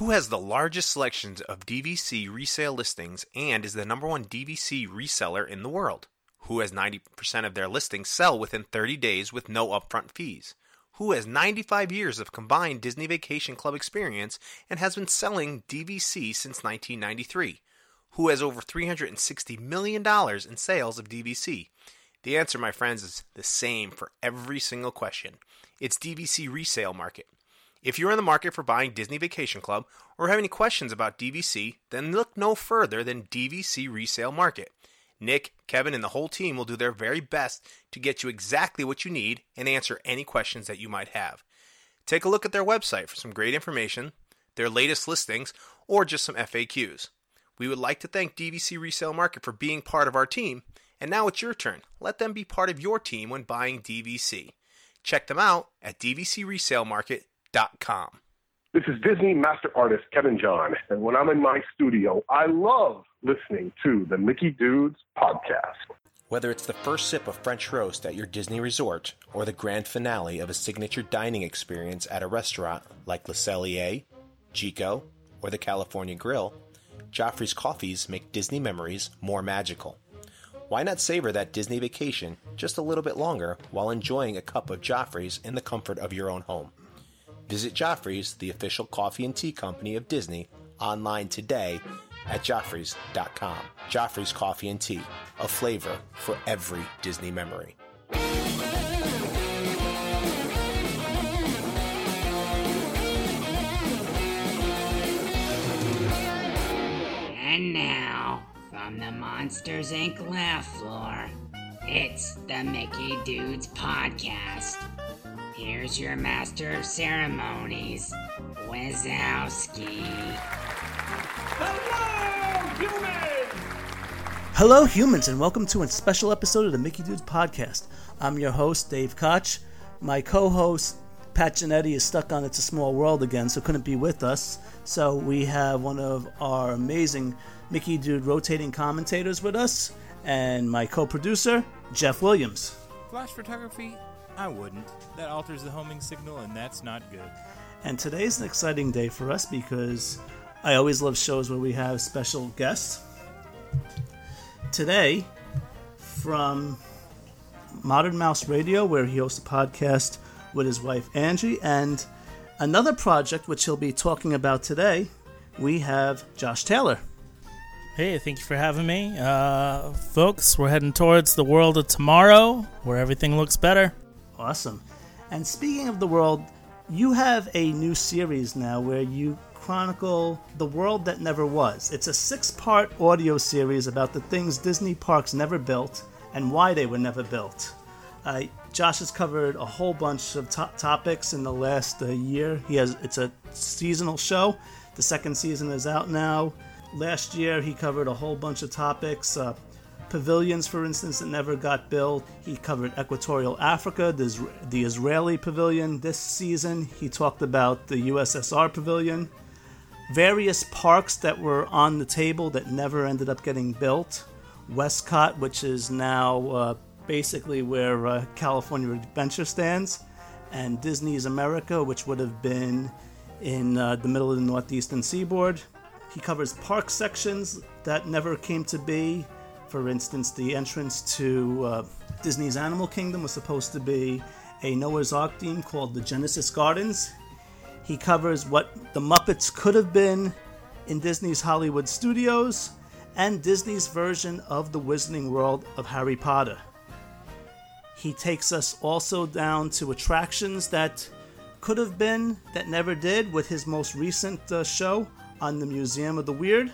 Who has the largest selections of DVC resale listings and is the number one DVC reseller in the world? Who has 90% of their listings sell within 30 days with no upfront fees? Who has 95 years of combined Disney Vacation Club experience and has been selling DVC since 1993? Who has over $360 million in sales of DVC? The answer, my friends, is the same for every single question. It's DVC resale market. If you're in the market for buying Disney Vacation Club or have any questions about DVC, then look no further than DVC Resale Market. Nick, Kevin, and the whole team will do their very best to get you exactly what you need and answer any questions that you might have. Take a look at their website for some great information, their latest listings, or just some FAQs. We would like to thank DVC Resale Market for being part of our team, and now it's your turn. Let them be part of your team when buying DVC. Check them out at dvcresalemarket.com com. This is Disney master artist Kevin John, and when I'm in my studio, I love listening to the Mickey Dudes podcast. Whether it's the first sip of French roast at your Disney resort or the grand finale of a signature dining experience at a restaurant like Le Cellier, Jiko, or the California Grill, Joffrey's coffees make Disney memories more magical. Why not savor that Disney vacation just a little bit longer while enjoying a cup of Joffrey's in the comfort of your own home? Visit Joffrey's, the official coffee and tea company of Disney, online today at joffreys.com. Joffrey's Coffee and Tea, a flavor for every Disney memory. And now, from the Monsters Inc. laugh floor, it's the Mickey Dudes Podcast. Here's your master of ceremonies, Wazowski. Hello, humans! Hello, humans, and welcome to a special episode of the Mickey Dudes Podcast. I'm your host, Dave Koch. My co host, Pat Genetti, is stuck on It's a Small World again, so couldn't be with us. So we have one of our amazing Mickey Dude rotating commentators with us, and my co producer, Jeff Williams. Flash photography I wouldn't. That alters the homing signal, and that's not good. And today's an exciting day for us because I always love shows where we have special guests. Today, from Modern Mouse Radio, where he hosts a podcast with his wife Angie, and another project which he'll be talking about today, we have Josh Taylor. Hey, thank you for having me. Uh, folks, we're heading towards the world of tomorrow where everything looks better. Awesome. And speaking of the world, you have a new series now where you chronicle the world that never was. It's a six part audio series about the things Disney parks never built and why they were never built. Uh, Josh has covered a whole bunch of to- topics in the last uh, year. He has it's a seasonal show. The second season is out now. Last year he covered a whole bunch of topics. Uh, pavilions, for instance, that never got built. He covered Equatorial Africa, the, the Israeli pavilion. This season, he talked about the USSR pavilion. Various parks that were on the table that never ended up getting built. WestCOT, which is now uh, basically where uh, California Adventure stands, and Disney's America, which would have been in uh, the middle of the northeastern seaboard. He covers park sections that never came to be, for instance, the entrance to uh, Disney's Animal Kingdom was supposed to be a Noah's Ark theme called the Genesis Gardens. He covers what the Muppets could have been in Disney's Hollywood studios and Disney's version of the Wizarding World of Harry Potter. He takes us also down to attractions that could have been, that never did, with his most recent uh, show on the Museum of the Weird.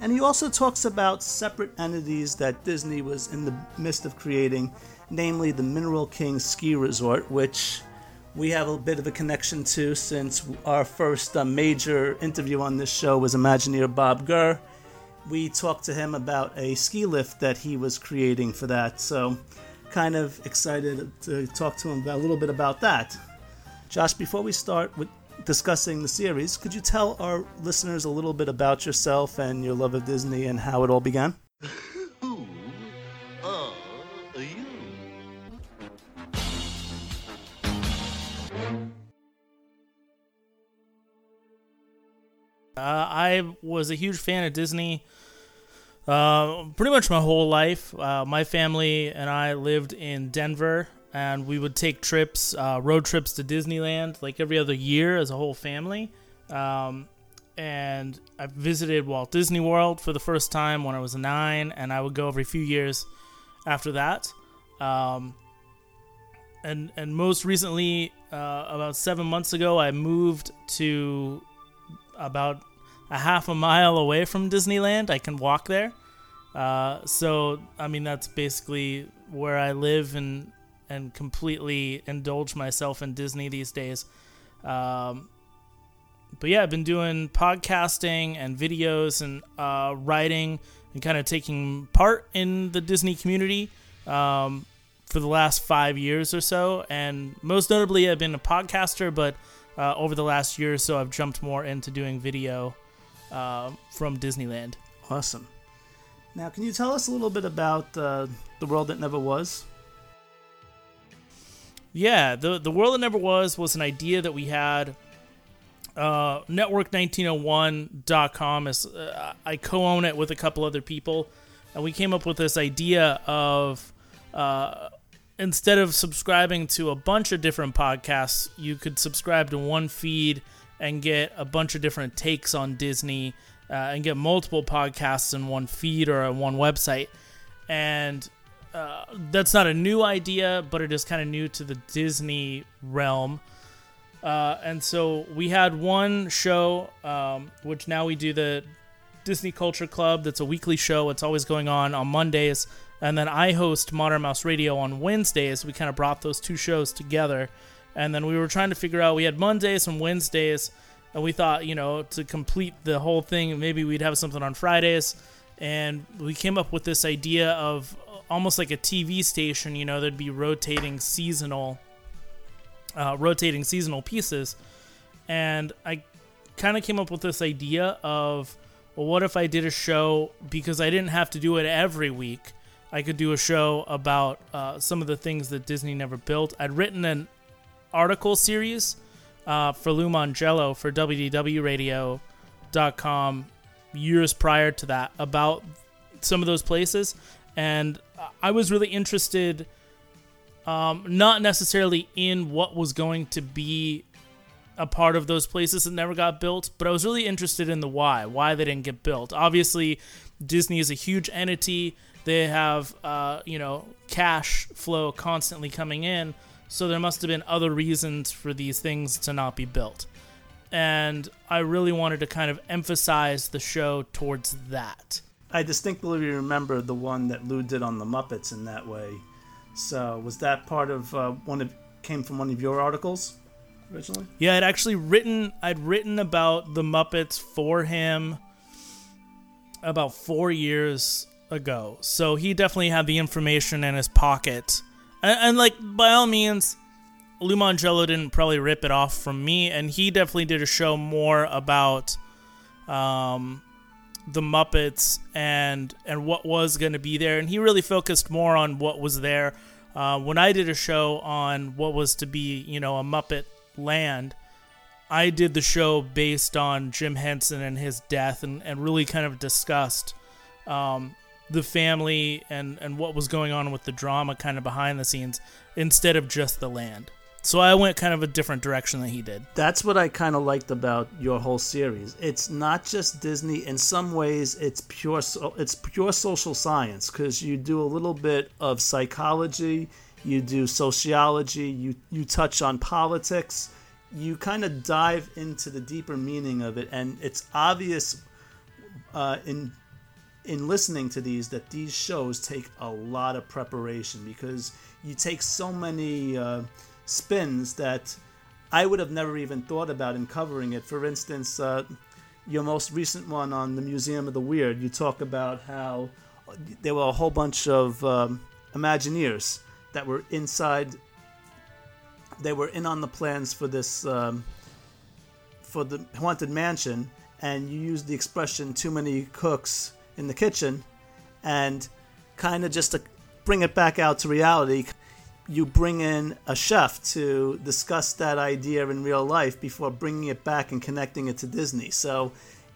And he also talks about separate entities that Disney was in the midst of creating, namely the Mineral King Ski Resort, which we have a bit of a connection to since our first uh, major interview on this show was Imagineer Bob Gurr. We talked to him about a ski lift that he was creating for that, so kind of excited to talk to him about, a little bit about that. Josh, before we start with discussing the series, could you tell our listeners a little bit about yourself and your love of Disney and how it all began? Who are you? Uh, I was a huge fan of Disney uh, pretty much my whole life. Uh, my family and I lived in Denver, and we would take trips, uh, road trips to Disneyland, like every other year as a whole family. Um, and I visited Walt Disney World for the first time when I was nine, and I would go every few years after that. Um, and and most recently, uh, about seven months ago, I moved to about a half a mile away from Disneyland. I can walk there. Uh, so I mean that's basically where I live and and completely indulge myself in Disney these days. Um, but yeah, I've been doing podcasting and videos and uh, writing and kind of taking part in the Disney community um, for the last five years or so. And most notably, I've been a podcaster, but uh, over the last year or so, I've jumped more into doing video uh, from Disneyland. Awesome. Now, can you tell us a little bit about uh, the world that never was? Yeah, the the world that never was was an idea that we had. Uh, Network1901.com is uh, I co-own it with a couple other people, and we came up with this idea of uh, instead of subscribing to a bunch of different podcasts, you could subscribe to one feed and get a bunch of different takes on Disney uh, and get multiple podcasts in one feed or on one website. And uh, that's not a new idea, but it is kind of new to the Disney realm. Uh, and so we had one show, um, which now we do the Disney Culture Club. That's a weekly show. It's always going on on Mondays. And then I host Modern Mouse Radio on Wednesdays. We kind of brought those two shows together. And then we were trying to figure out, we had Mondays and Wednesdays and we thought you know to complete the whole thing maybe we'd have something on fridays and we came up with this idea of almost like a tv station you know there'd be rotating seasonal uh, rotating seasonal pieces. And i kind of came up with this idea of well what if i did a show because i didn't have to do it every week. I could do a show about uh, some of the things that disney never built. I'd written an article series uh, for Lou Mongello for WDWRadio.com years prior to that about some of those places. And I was really interested, um, not necessarily in what was going to be a part of those places that never got built, but I was really interested in the why, why they didn't get built. Obviously, Disney is a huge entity. They have, uh, you know, cash flow constantly coming in so there must have been other reasons for these things to not be built. And I really wanted to kind of emphasize the show towards that. I distinctly remember the one that Lou did on the Muppets in that way. So was that part of uh, one of came from one of your articles originally? Yeah, I'd actually written I'd written about the Muppets for him about four years ago. So he definitely had the information in his pocket and, and like by all means, Lou Mongello didn't probably rip it off from me, and he definitely did a show more about um, the Muppets and and what was going to be there, and he really focused more on what was there. Uh, when I did a show on what was to be, you know, a Muppet Land, I did the show based on Jim Henson and his death, and, and really kind of discussed um, the family and and what was going on with the drama kind of behind the scenes instead of just the land. So I went kind of a different direction than he did. That's what I kind of liked about your whole series. It's not just Disney. In some ways, it's pure it's pure social science because you do a little bit of psychology, you do sociology, you you touch on politics, you kind of dive into the deeper meaning of it, and it's obvious uh, in in listening to these that these shows take a lot of preparation because you take so many uh, spins that I would have never even thought about in covering it. For instance, uh, your most recent one on the Museum of the Weird, you talk about how there were a whole bunch of um, Imagineers that were inside. They were in on the plans for this um, for the haunted mansion, and you used the expression "too many cooks." in the kitchen and kind of just to bring it back out to reality you bring in a chef to discuss that idea in real life before bringing it back and connecting it to disney so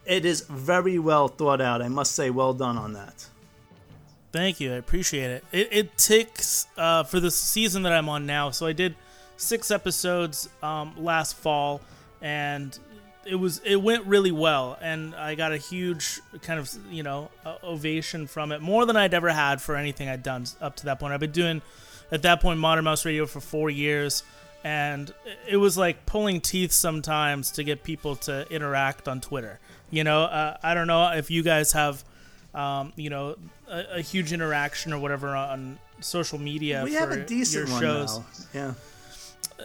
it is very well thought out. I must say, well done on that. Thank you. I appreciate it. It, it takes uh, for the season that I'm on now. So I did six episodes um, last fall, and it was it went really well, and I got a huge kind of you know uh, ovation from it, more than I'd ever had for anything I'd done up to that point. I've been doing at that point Modern Mouse Radio for four years, and it was like pulling teeth sometimes to get people to interact on Twitter. You know, uh, I don't know if you guys have, um, you know, a, a, huge interaction or whatever on social media. We have a decent one shows. now. Yeah.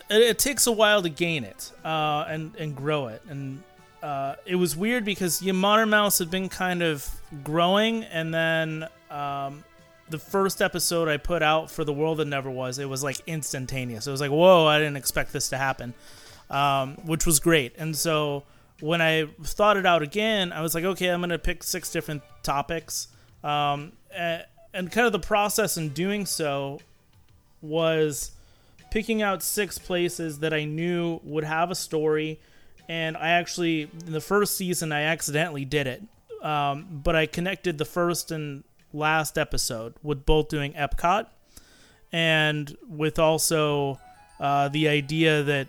It, it takes a while to gain it uh, and and grow it, and uh, it was weird because yeah, Modern Mouse had been kind of growing, and then um, the first episode I put out for the world that never was, it was like instantaneous. It was like, whoa, I didn't expect this to happen, um, which was great. And so when I thought it out again, I was like, okay, I'm to pick six different topics. Um, and, and kind of the process in doing so was picking out six places that I knew would have a story. And I actually, in the first season, I accidentally did it. Um, but I connected the first and last episode with both doing Epcot and with also uh, the idea that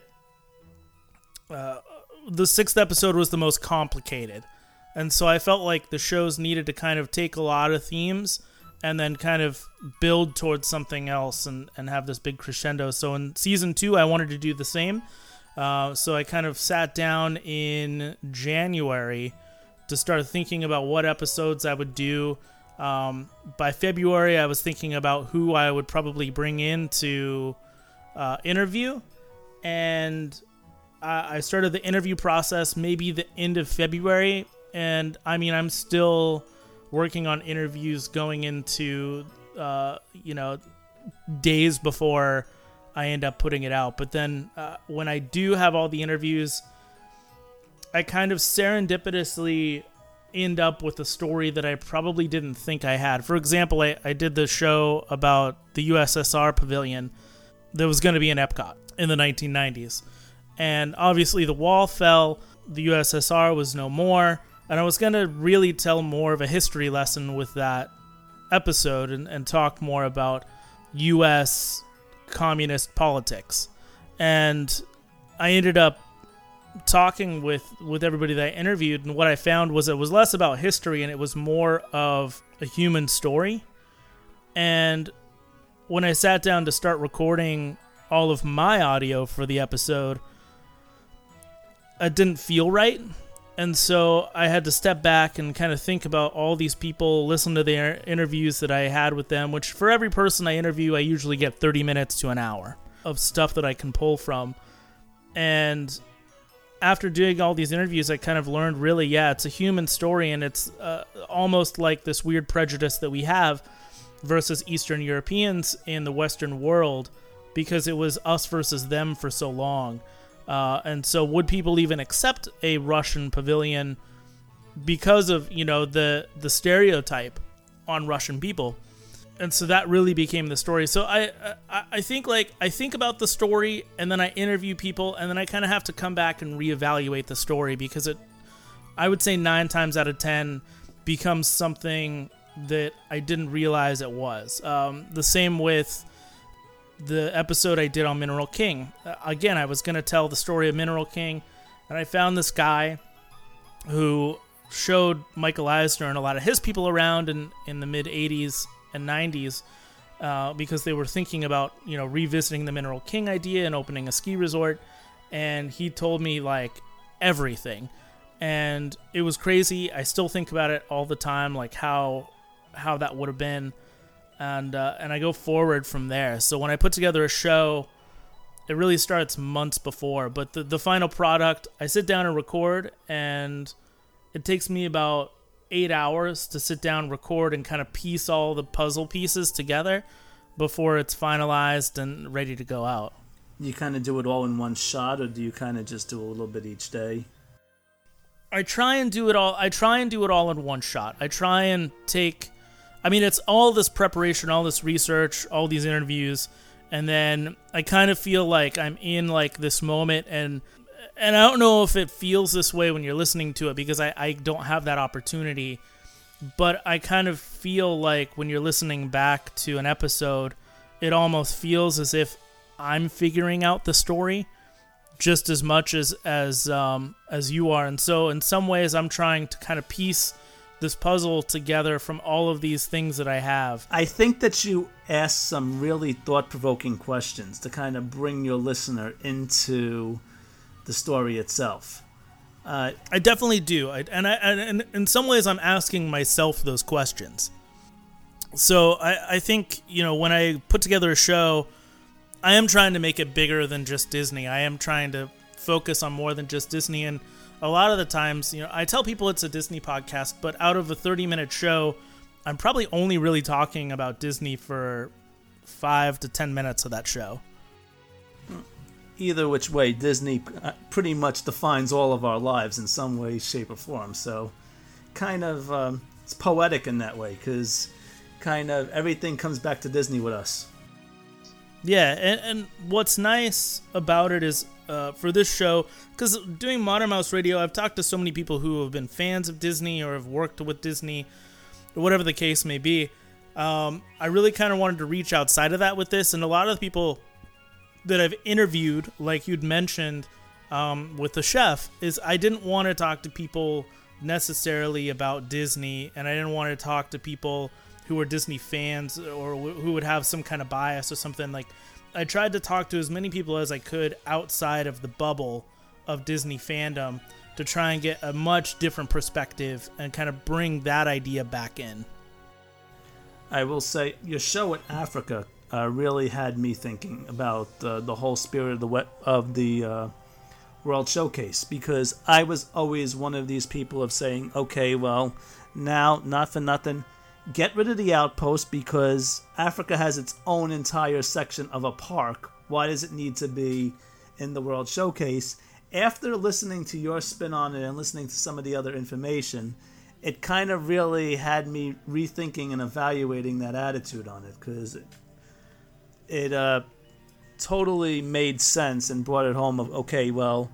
uh, the sixth episode was the most complicated. And so I felt like the shows needed to kind of take a lot of themes and then kind of build towards something else and, and have this big crescendo. So in season two, I wanted to do the same. Uh, so I kind of sat down in January to start thinking about what episodes I would do. Um, by February, I was thinking about who I would probably bring in to uh, interview. And I I started the interview process maybe the end of February. And I mean, I'm still working on interviews going into, uh, you know, days before I end up putting it out. But then uh, when I do have all the interviews, I kind of serendipitously end up with a story that I probably didn't think I had. For example, I, I did the show about the USSR pavilion that was going to be in Epcot in the 1990s. And obviously, the wall fell, the USSR was no more. And I was going to really tell more of a history lesson with that episode and, and talk more about U.S. communist politics. And I ended up talking with with everybody that I interviewed, and what I found was it was less about history and it was more of a human story. And when I sat down to start recording all of my audio for the episode, it didn't feel right. And so I had to step back and kind of think about all these people, listen to their interviews that I had with them, which for every person I interview, I usually get 30 minutes to an hour of stuff that I can pull from. And after doing all these interviews, I kind of learned really, yeah, it's a human story, and it's uh, almost like this weird prejudice that we have versus Eastern Europeans in the Western world because it was us versus them for so long. Uh, and so, would people even accept a Russian pavilion because of you know the the stereotype on Russian people? And so that really became the story. So I, I I think like I think about the story and then I interview people and then I kind of have to come back and reevaluate the story because it I would say 9 times out of 10 becomes something that I didn't realize it was. Um, the same with the episode I did on Mineral King. Uh, again, I was going to tell the story of Mineral King and I found this guy who showed Michael Eisner and a lot of his people around in, in the mid 80s and 90s uh, because they were thinking about you know revisiting the Mineral King idea and opening a ski resort, and he told me like everything, and it was crazy. I still think about it all the time, like how how that would have been, and uh, and I go forward from there. So when I put together a show. It really starts months before, but the, the final product, I sit down and record, and it takes me about eight hours to sit down, record, and kind of piece all the puzzle pieces together before it's finalized and ready to go out. You kind of do it all in one shot, or do you kind of just do a little bit each day? I try and do it all. I try and do it all in one shot. I try and take. I mean, it's all this preparation, all this research, all these interviews, and then I kind of feel like I'm in like this moment, and and I don't know if it feels this way when you're listening to it because I, I don't have that opportunity. But I kind of feel like when you're listening back to an episode, it almost feels as if I'm figuring out the story just as much as as um, as you are. And so in some ways, I'm trying to kind of piece this puzzle together from all of these things that I have. I think that you asked some really thought provoking questions to kind of bring your listener into the story itself. Uh, I definitely do, I, and I and in some ways I'm asking myself those questions. So I, I think you know when I put together a show, I am trying to make it bigger than just Disney. I am trying to focus on more than just Disney, and a lot of the times, you know, I tell people it's a Disney podcast, but out of a 30 minute show, I'm probably only really talking about Disney for five to 10 minutes of that show. Either which way, Disney uh, pretty much defines all of our lives in some way, shape, or form. So, kind of, um, it's poetic in that way because kind of everything comes back to Disney with us. Yeah, and, and what's nice about it is uh, for this show, because doing Modern Mouse Radio, I've talked to so many people who have been fans of Disney or have worked with Disney, or whatever the case may be. Um, I really kind of wanted to reach outside of that with this, and a lot of people that I've interviewed, like you'd mentioned um, with the chef, is I didn't want to talk to people necessarily about Disney, and I didn't want to talk to people who were Disney fans or who would have some kind of bias or something. Like, I tried to talk to as many people as I could outside of the bubble of Disney fandom to try and get a much different perspective and kind of bring that idea back in. I will say your show in Africa uh, really had me thinking about uh, the whole spirit of the we- of the uh, World Showcase because I was always one of these people of saying, okay, well, now not for nothing, get rid of the outpost because Africa has its own entire section of a park. Why does it need to be in the World Showcase? After listening to your spin on it and listening to some of the other information, it kind of really had me rethinking and evaluating that attitude on it because it, uh, totally made sense and brought it home of okay, well,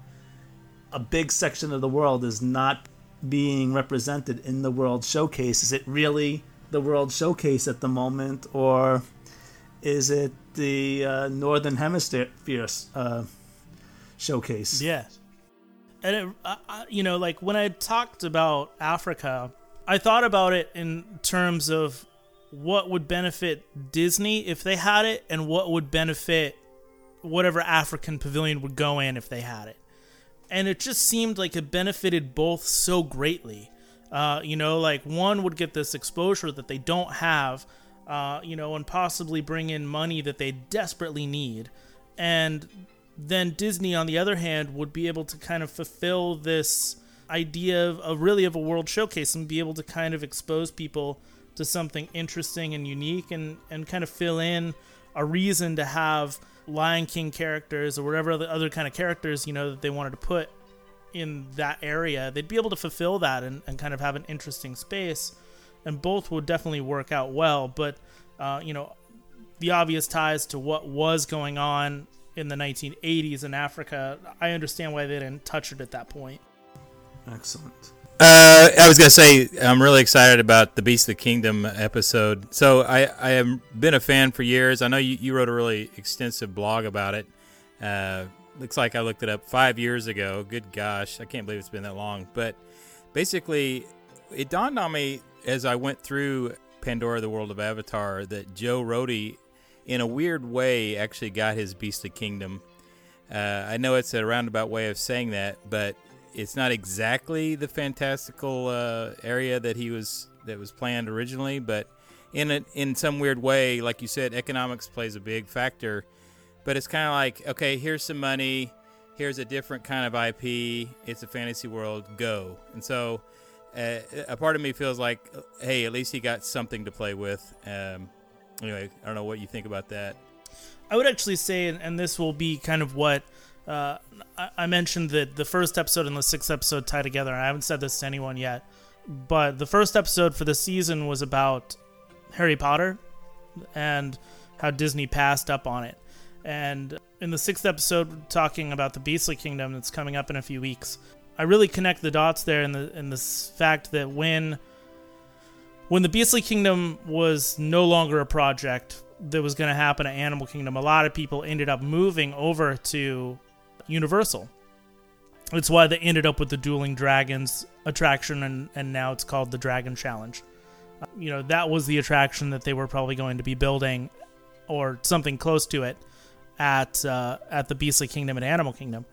a big section of the world is not being represented in the World Showcase. Is it really the World Showcase at the moment, or is it the uh, Northern Hemisphere uh, showcase? Yeah. And it, you know, like when I talked about Africa, I thought about it in terms of what would benefit Disney if they had it, and what would benefit whatever African pavilion would go in if they had it. And it just seemed like it benefited both so greatly. Uh, you know, like one would get this exposure that they don't have, uh, you know, and possibly bring in money that they desperately need. And then Disney, on the other hand, would be able to kind of fulfill this idea of, of really of a world showcase and be able to kind of expose people to something interesting and unique and, and kind of fill in a reason to have Lion King characters or whatever other, other kind of characters, you know, that they wanted to put in that area, they'd be able to fulfill that and, and kind of have an interesting space. And both would definitely work out well. But, uh, you know, the obvious ties to what was going on in the 1980s in Africa, I understand why they didn't touch it at that point. Excellent. Uh, I was gonna say I'm really excited about the Beast of the Kingdom episode. So I I have been a fan for years. I know you, you wrote a really extensive blog about it. Uh, looks like I looked it up five years ago. Good gosh, I can't believe it's been that long. But basically, it dawned on me as I went through Pandora: The World of Avatar that Joe Rohde, in a weird way, actually got his Beast of Kingdom. Uh, I know it's a roundabout way of saying that, but it's not exactly the fantastical uh, area that he was that was planned originally, but in in some weird way, like you said, economics plays a big factor. But it's kind of like, okay, here's some money, here's a different kind of IP. It's a fantasy world, go. And so, uh, a part of me feels like, hey, at least he got something to play with. Um, anyway, I don't know what you think about that. I would actually say, and this will be kind of what uh, I, I mentioned that the first episode and the sixth episode tie together. And I haven't said this to anyone yet, but the first episode for the season was about Harry Potter and how Disney passed up on it. And in the sixth episode talking about the Beastly Kingdom that's coming up in a few weeks. I really connect the dots there in the in this fact that when when the Beastly Kingdom was no longer a project that was going to happen at Animal Kingdom, a lot of people ended up moving over to Universal. It's why they ended up with the Dueling Dragons attraction, and, and now it's called the Dragon Challenge. Uh, you know, that was the attraction that they were probably going to be building, or something close to it, at uh, at the Beastly Kingdom and Animal Kingdom.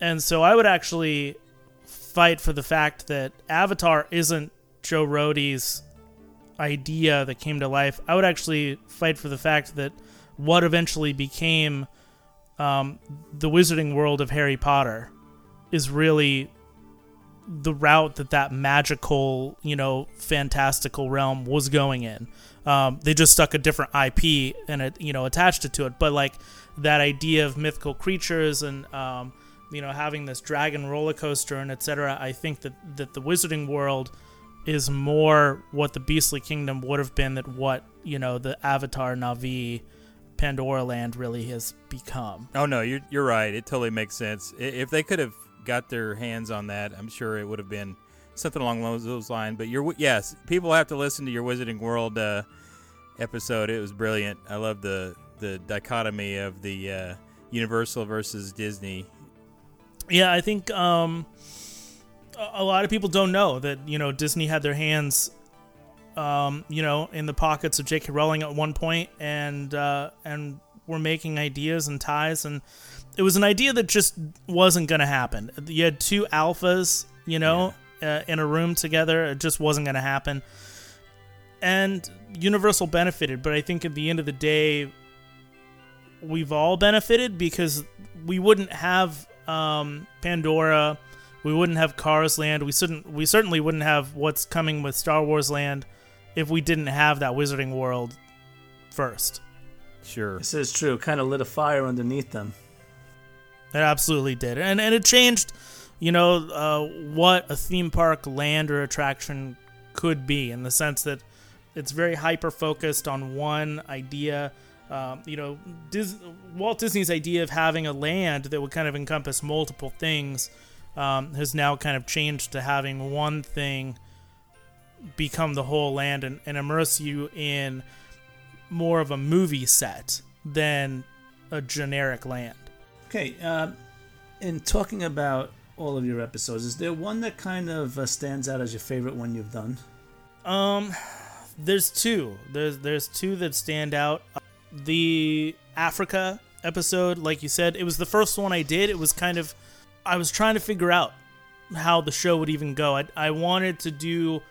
And so I would actually fight for the fact that Avatar isn't Joe Rohde's idea that came to life. I would actually fight for the fact that what eventually became um, the Wizarding World of Harry Potter is really the route that that magical, you know, fantastical realm was going in. Um, they just stuck a different IP and it, you know, attached it to it. But like that idea of mythical creatures and um, you know having this dragon roller coaster and etc. I think that that the Wizarding World is more what the Beastly Kingdom would have been than what you know the Avatar Navi Pandora Land really has become. Oh no, you're you're right. It totally makes sense. If they could have got their hands on that, I'm sure it would have been something along those those lines. But you're yes, people have to listen to your Wizarding World uh, episode. It was brilliant. I love the the dichotomy of the uh, Universal versus Disney. Yeah, I think um, a a lot of people don't know that you know Disney had their hands, um, you know, in the pockets of J.K. Rowling at one point, and uh, and were making ideas and ties, and it was an idea that just wasn't going to happen. You had two alphas, you know, uh, in a room together. It just wasn't going to happen, and Universal benefited, but I think at the end of the day, we've all benefited because we wouldn't have um, Pandora, we wouldn't have Cars Land, we certainly we certainly wouldn't have what's coming with Star Wars Land if we didn't have that Wizarding World first. Sure. This is true. Kind of lit a fire underneath them. It absolutely did, and and it changed, you know, uh, what a theme park land or attraction could be in the sense that it's very hyper focused on one idea. Um, you know, Dis- Walt Disney's idea of having a land that would kind of encompass multiple things um, has now kind of changed to having one thing become the whole land and, and immerse you in more of a movie set than a generic land. Okay, um, in talking about all of your episodes, is there one that kind of uh, stands out as your favorite one you've done? Um, there's two. There's there's two that stand out. The Africa episode, like you said, it was the first one I did. It was kind of I was trying to figure out how the show would even go. I I wanted to do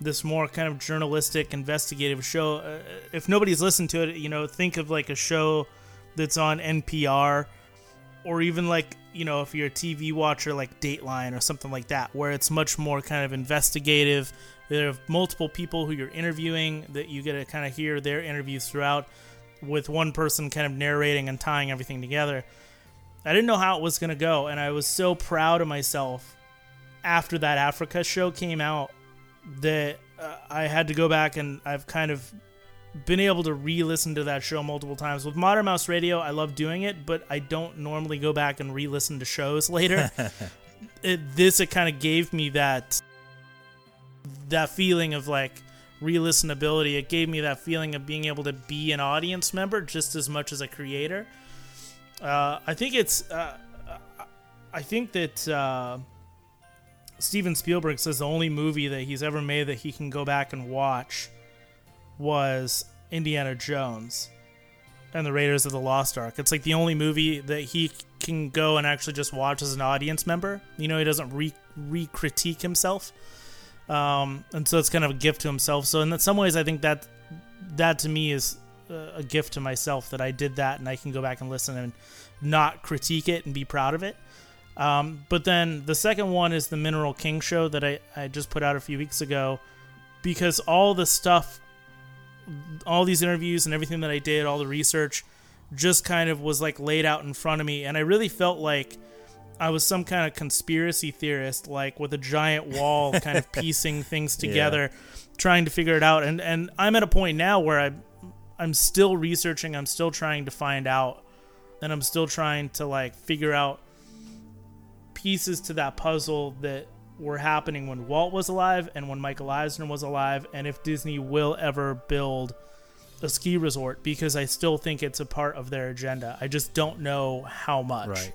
this more kind of journalistic, investigative show. Uh, if nobody's listened to it, you know, think of like a show that's on NPR or even like you know if you're a TV watcher like Dateline or something like that where it's much more kind of investigative there are multiple people who you're interviewing that you get to kind of hear their interviews throughout with one person kind of narrating and tying everything together I didn't know how it was going to go and I was so proud of myself after that Africa show came out that uh, I had to go back and I've kind of been able to re-listen to that show multiple times. With Modern Mouse Radio, I love doing it, but I don't normally go back and re-listen to shows later. it, this it kind of gave me that that feeling of like re-listenability. It gave me that feeling of being able to be an audience member just as much as a creator. Uh, I think it's. Uh, I think that uh, Steven Spielberg says the only movie that he's ever made that he can go back and watch was Indiana Jones and the Raiders of the Lost Ark. It's like the only movie that he can go and actually just watch as an audience member. You know, he doesn't re critique himself, um, and so it's kind of a gift to himself. So in some ways, I think that that to me is a gift to myself that I did that, and I can go back and listen and not critique it and be proud of it. Um, but then the second one is the Mineral King show that I, I just put out a few weeks ago because all the stuff all these interviews and everything that I did, all the research, just kind of was like laid out in front of me, and I really felt like I was some kind of conspiracy theorist, like with a giant wall, kind of piecing things together, trying to figure it out. And and I'm at a point now where I, I'm still researching. I'm still trying to find out and I'm still trying to like figure out pieces to that puzzle that were happening when Walt was alive and when Michael Eisner was alive, and if Disney will ever build a ski resort because I still think it's a part of their agenda. I just don't know how much. Right.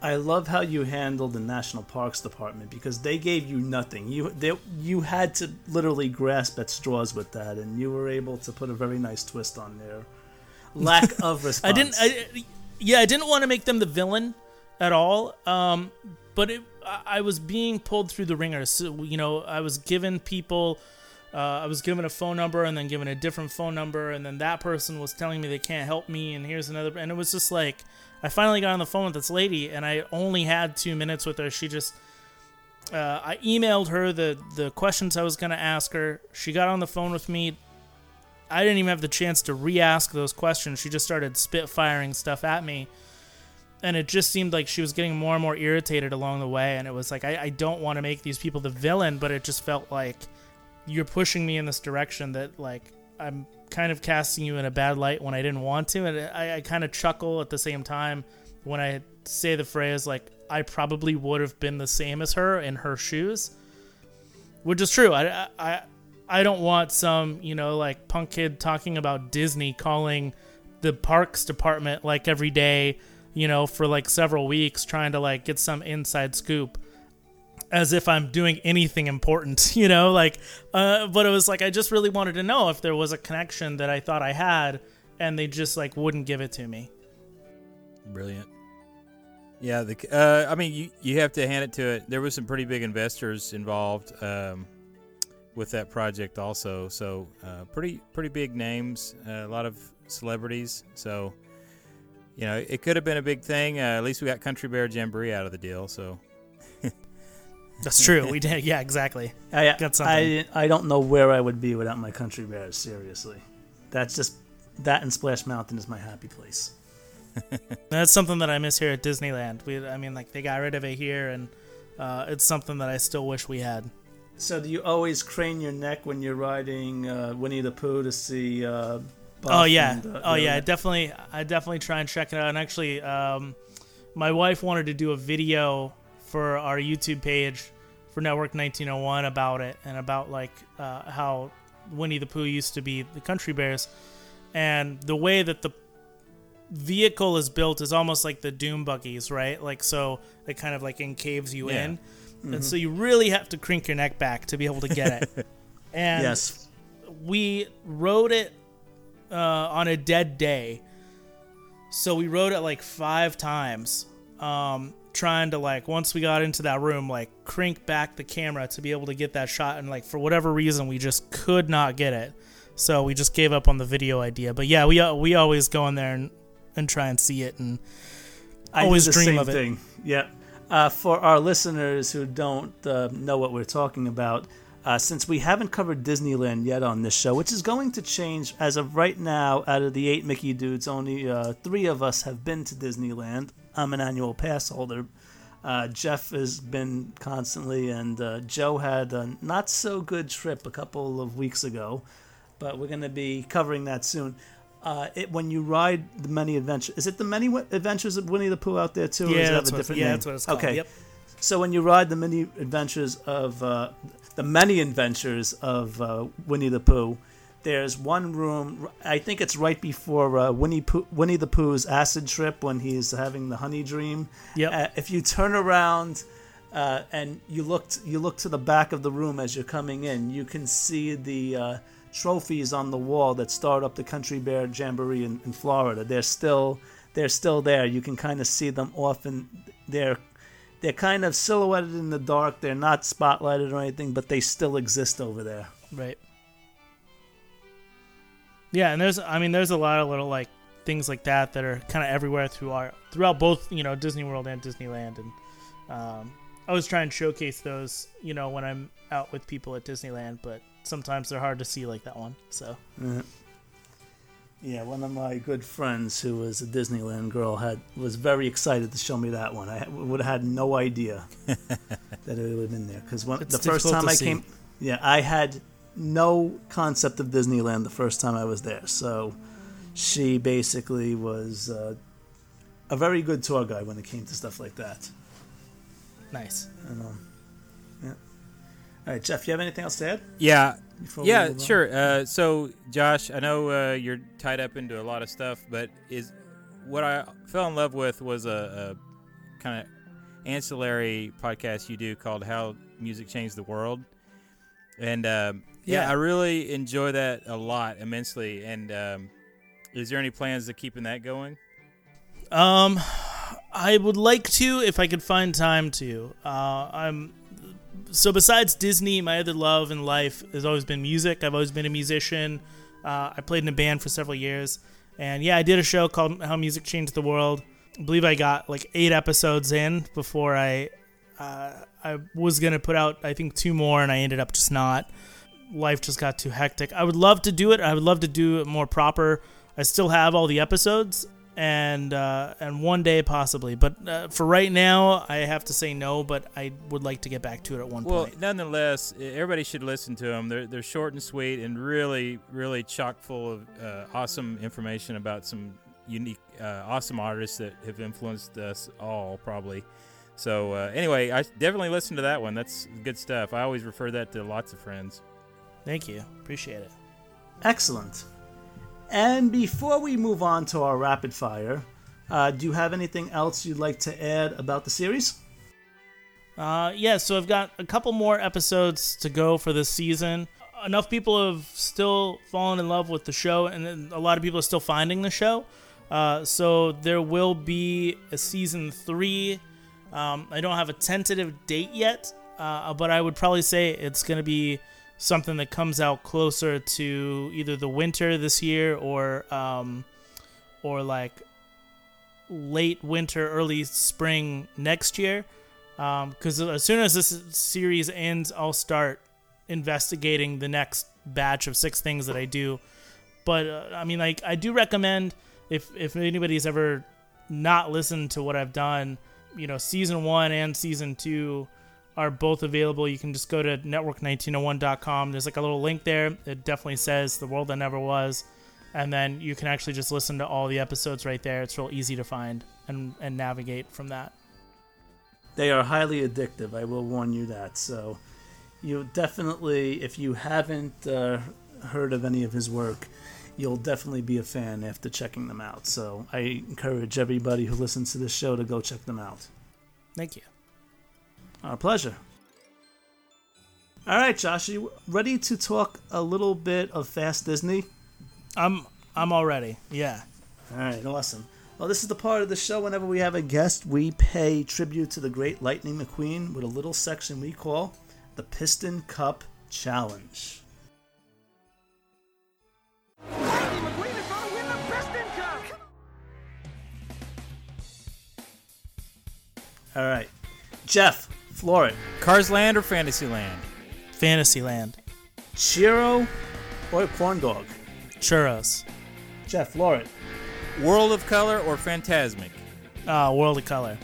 I love how you handled the National Parks Department because they gave you nothing. You they, you had to literally grasp at straws with that, and you were able to put a very nice twist on their lack of response. I didn't. I, yeah, I didn't want to make them the villain at all. Um, but it, I was being pulled through the wringer. So, you know, I was given people. Uh, I was given a phone number and then given a different phone number, and then that person was telling me they can't help me, and here's another. And it was just like, I finally got on the phone with this lady, and I only had two minutes with her. She just, uh, I emailed her the the questions I was gonna ask her. She got on the phone with me. I didn't even have the chance to re-ask those questions. She just started spitfiring stuff at me, and it just seemed like she was getting more and more irritated along the way. And it was like, I, I don't want to make these people the villain, but it just felt like you're pushing me in this direction that like I'm kind of casting you in a bad light when I didn't want to, and I, I kind of chuckle at the same time when I say the phrase like I probably would have been the same as her in her shoes, which is true. I I I don't want some you know like punk kid talking about Disney calling the parks department like every day, you know, for like several weeks trying to like get some inside scoop as if I'm doing anything important, you know, like, uh, but it was like, I just really wanted to know if there was a connection that I thought I had and they just like wouldn't give it to me. Brilliant. Yeah, the uh, I mean, you you have to hand it to it. There was some pretty big investors involved um, with that project, also. So uh, pretty pretty big names, uh, a lot of celebrities. So you know, it could have been a big thing. Uh, at least we got Country Bear Jamboree out of the deal. So That's true. We did. Yeah, exactly. I, Got something. I I don't know where I would be without my country bears. Seriously, that's just that and Splash Mountain is my happy place. That's something that I miss here at Disneyland. We, I mean, like they got rid of it here, and uh, it's something that I still wish we had. So do you always crane your neck when you're riding uh, Winnie the Pooh to see? Oh yeah, uh, oh yeah. Definitely, I definitely try and check it out. And actually, um, my wife wanted to do a video for our YouTube page for Network 1901 about it and about like uh, how Winnie the Pooh used to be the Country Bears, and the way that the vehicle is built is almost like the Doom buggies, right? Like so, it kind of like encaves you Yeah. in, and so you really have to crink your neck back to be able to get it. and Yes. we rode it uh, on a dead day. So we rode it like five times, um, trying to like once we got into that room, like crank back the camera to be able to get that shot, and like for whatever reason, we just could not get it. So we just gave up on the video idea. But yeah, we uh, we always go in there and, and try and see it, and I always dream of it. thing. Yeah. Uh, for our listeners who don't uh, know what we're talking about, uh, since we haven't covered Disneyland yet on this show, which is going to change as of right now, out of the eight Mickey dudes, only uh, three of us have been to Disneyland. I'm an annual pass holder. Uh, Jeff has been constantly, and uh, Joe had a not so good trip a couple of weeks ago, but we're going to be covering that soon. Uh, it, when you ride the many adventures, is it the many adventures of Winnie the Pooh out there too? Yeah, that's a what- different yeah, that's what it's called. Okay. Yep. So when you ride the many adventures of uh, the many adventures of uh, Winnie the Pooh, there's one room. I think it's right before uh, Winnie Pooh, Winnie the Pooh's acid trip when he's having the honey dream. Yep. Uh, if you turn around uh, and you look you look to the back of the room as you're coming in, you can see the uh, trophies on the wall that start up the Country Bear Jamboree in, in Florida. They're still they're still there. You can kind of see them off, and they're they're kind of silhouetted in the dark. They're not spotlighted or anything, but they still exist over there. Right. Yeah, and there's I mean there's a lot of little like things like that that are kind of everywhere through our throughout both you know Disney World and Disneyland, and um, I always try and showcase those you know when I'm out with people at Disneyland, but sometimes they're hard to see like that one. So Yeah, one of my good friends who was a Disneyland girl had was very excited to show me that one. I would have had no idea that it would have been there because the first time I see. came, yeah, I had no concept of Disneyland the first time I was there. So she basically was uh, a very good tour guide when it came to stuff like that. Nice. And, um. All right, Jeff, you have anything else to add? Yeah, yeah, sure. Uh, so, Josh, I know uh, you're tied up into a lot of stuff, but is what I fell in love with was a, a kind of ancillary podcast you do called "How Music Changed the World," and um, yeah, Yeah. I really enjoy that a lot immensely. And um, is there any plans to keeping that going? Um, I would like to if I could find time to. Uh, I'm so besides Disney, my other love in life has always been music. I've always been a musician. Uh, I played in a band for several years, and yeah, I did a show called "How Music Changed the World." I believe I got like eight episodes in before I uh, I was gonna put out I think two more, and I ended up just not. Life just got too hectic. I would love to do it. I would love to do it more proper. I still have all the episodes, and uh, and one day possibly. But uh, for right now, I have to say no. But I would like to get back to it at one Well, point. Well, nonetheless, everybody should listen to them. They're they're short and sweet and really really chock full of uh, awesome information about some unique, uh, awesome artists that have influenced us all probably. So uh, anyway, I definitely listen to that one. That's good stuff. I always refer that to lots of friends. Thank you, appreciate it. Excellent. And before we move on to our rapid fire, uh, do you have anything else you'd like to add about the series? Uh, yeah, so I've got a couple more episodes to go for this season. Enough people have still fallen in love with the show, and a lot of people are still finding the show. Uh, so there will be a season three. Um, I don't have a tentative date yet, uh, but I would probably say it's going to be something that comes out closer to either the winter this year or um, or like late winter, early spring next year because as soon as this series ends, I'll start investigating the next batch of six things that I do. But uh, I mean, like, I do recommend if if anybody's ever not listened to what I've done, you know, season one and season two are both available. You can just go to network1901.com. There's like a little link there. It definitely says the world that never was. And then you can actually just listen to all the episodes right there. It's real easy to find and, and navigate from that. They are highly addictive. I will warn you that. So, you definitely, if you haven't uh, heard of any of his work, you'll definitely be a fan after checking them out. So, I encourage everybody who listens to this show to go check them out. Thank you. Our pleasure. All right, Josh, are you ready to talk a little bit of Fast Disney? I'm I'm all ready. Yeah. All right, awesome. Well, this is the part of the show whenever we have a guest, we pay tribute to the great Lightning McQueen with a little section we call the Piston Cup Challenge. All right, Jeff, floor it. Cars Land or Fantasyland? Fantasyland. Churro or corn dog? Churros. Jeff, floor it. World of Color or Fantasmic? Uh, World of Color.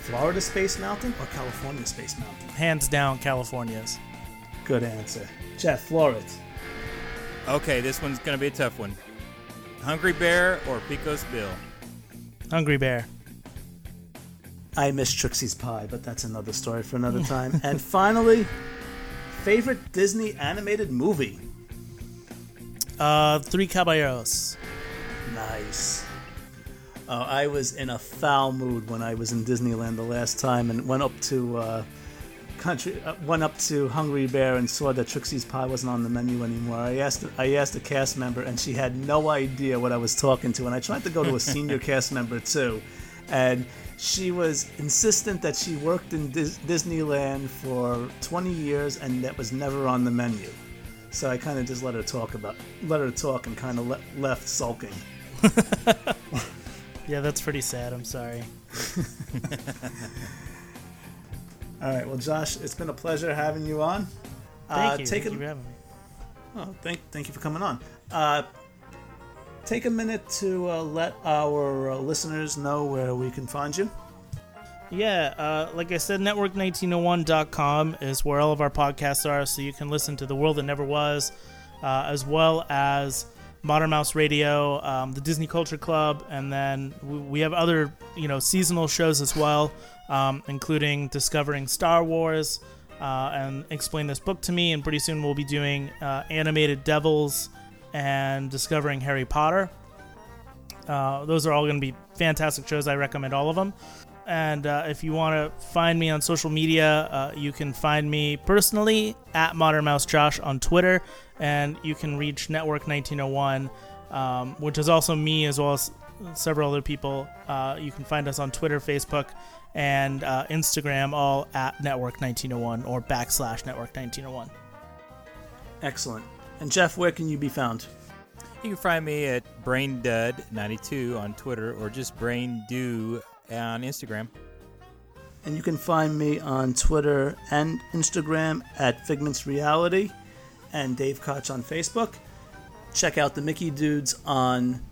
Florida Space Mountain or California Space Mountain? Hands down, California's. Good answer. Jeff, floor it. Okay, this one's gonna be a tough one. Hungry Bear or Pecos Bill? Hungry Bear. I miss Trixie's Pie, but that's another story for another time. and finally, favorite Disney animated movie? Uh, Three Caballeros. Nice. Oh, I was in a foul mood when I was in Disneyland the last time and went up to uh, country, uh, went up to Hungry Bear and saw that Trixie's Pie wasn't on the menu anymore. I asked, I asked a cast member, and she had no idea what I was talking to. And I tried to go to a senior cast member too, and she was insistent that she worked in Dis- Disneyland for 20 years and that was never on the menu. So I kind of just let her talk about, let her talk, and kind of le- left sulking. Yeah, that's pretty sad. I'm sorry. All right, well, Josh, it's been a pleasure having you on. Thank uh, you. Take Thank a, you for having me. oh, thank, thank you for coming on. Uh, take a minute to uh, let our uh, listeners know where we can find you. Yeah, uh, like I said, network1901.com is where all of our podcasts are, so you can listen to The World That Never Was, uh, as well as Modern Mouse Radio, um, the Disney Culture Club, and then we, we have other you know seasonal shows as well, um, including Discovering Star Wars uh, and Explain This Book to Me. And pretty soon we'll be doing uh, Animated Devils and Discovering Harry Potter. Uh, those are all going to be fantastic shows. I recommend all of them. And uh, if you want to find me on social media, uh, you can find me personally at Modern Mouse Josh on Twitter, and you can reach Network 1901, um, which is also me as well as several other people. Uh, you can find us on Twitter, Facebook, and uh, Instagram, all at Network 1901 or backslash Network 1901. Excellent. And Jeff, where can you be found? You can find me at BrainDud92 on Twitter or just BrainDo on Instagram. And you can find me on Twitter and Instagram at Figments Reality and Dave Koch on Facebook. Check out the Mickey Dudes on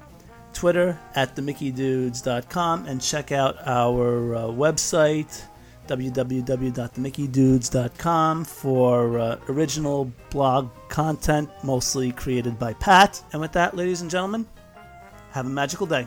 Twitter at themickeydudes.com and check out our uh, website www.themickeydudes.com for uh, original blog content mostly created by Pat. And with that, ladies and gentlemen, have a magical day.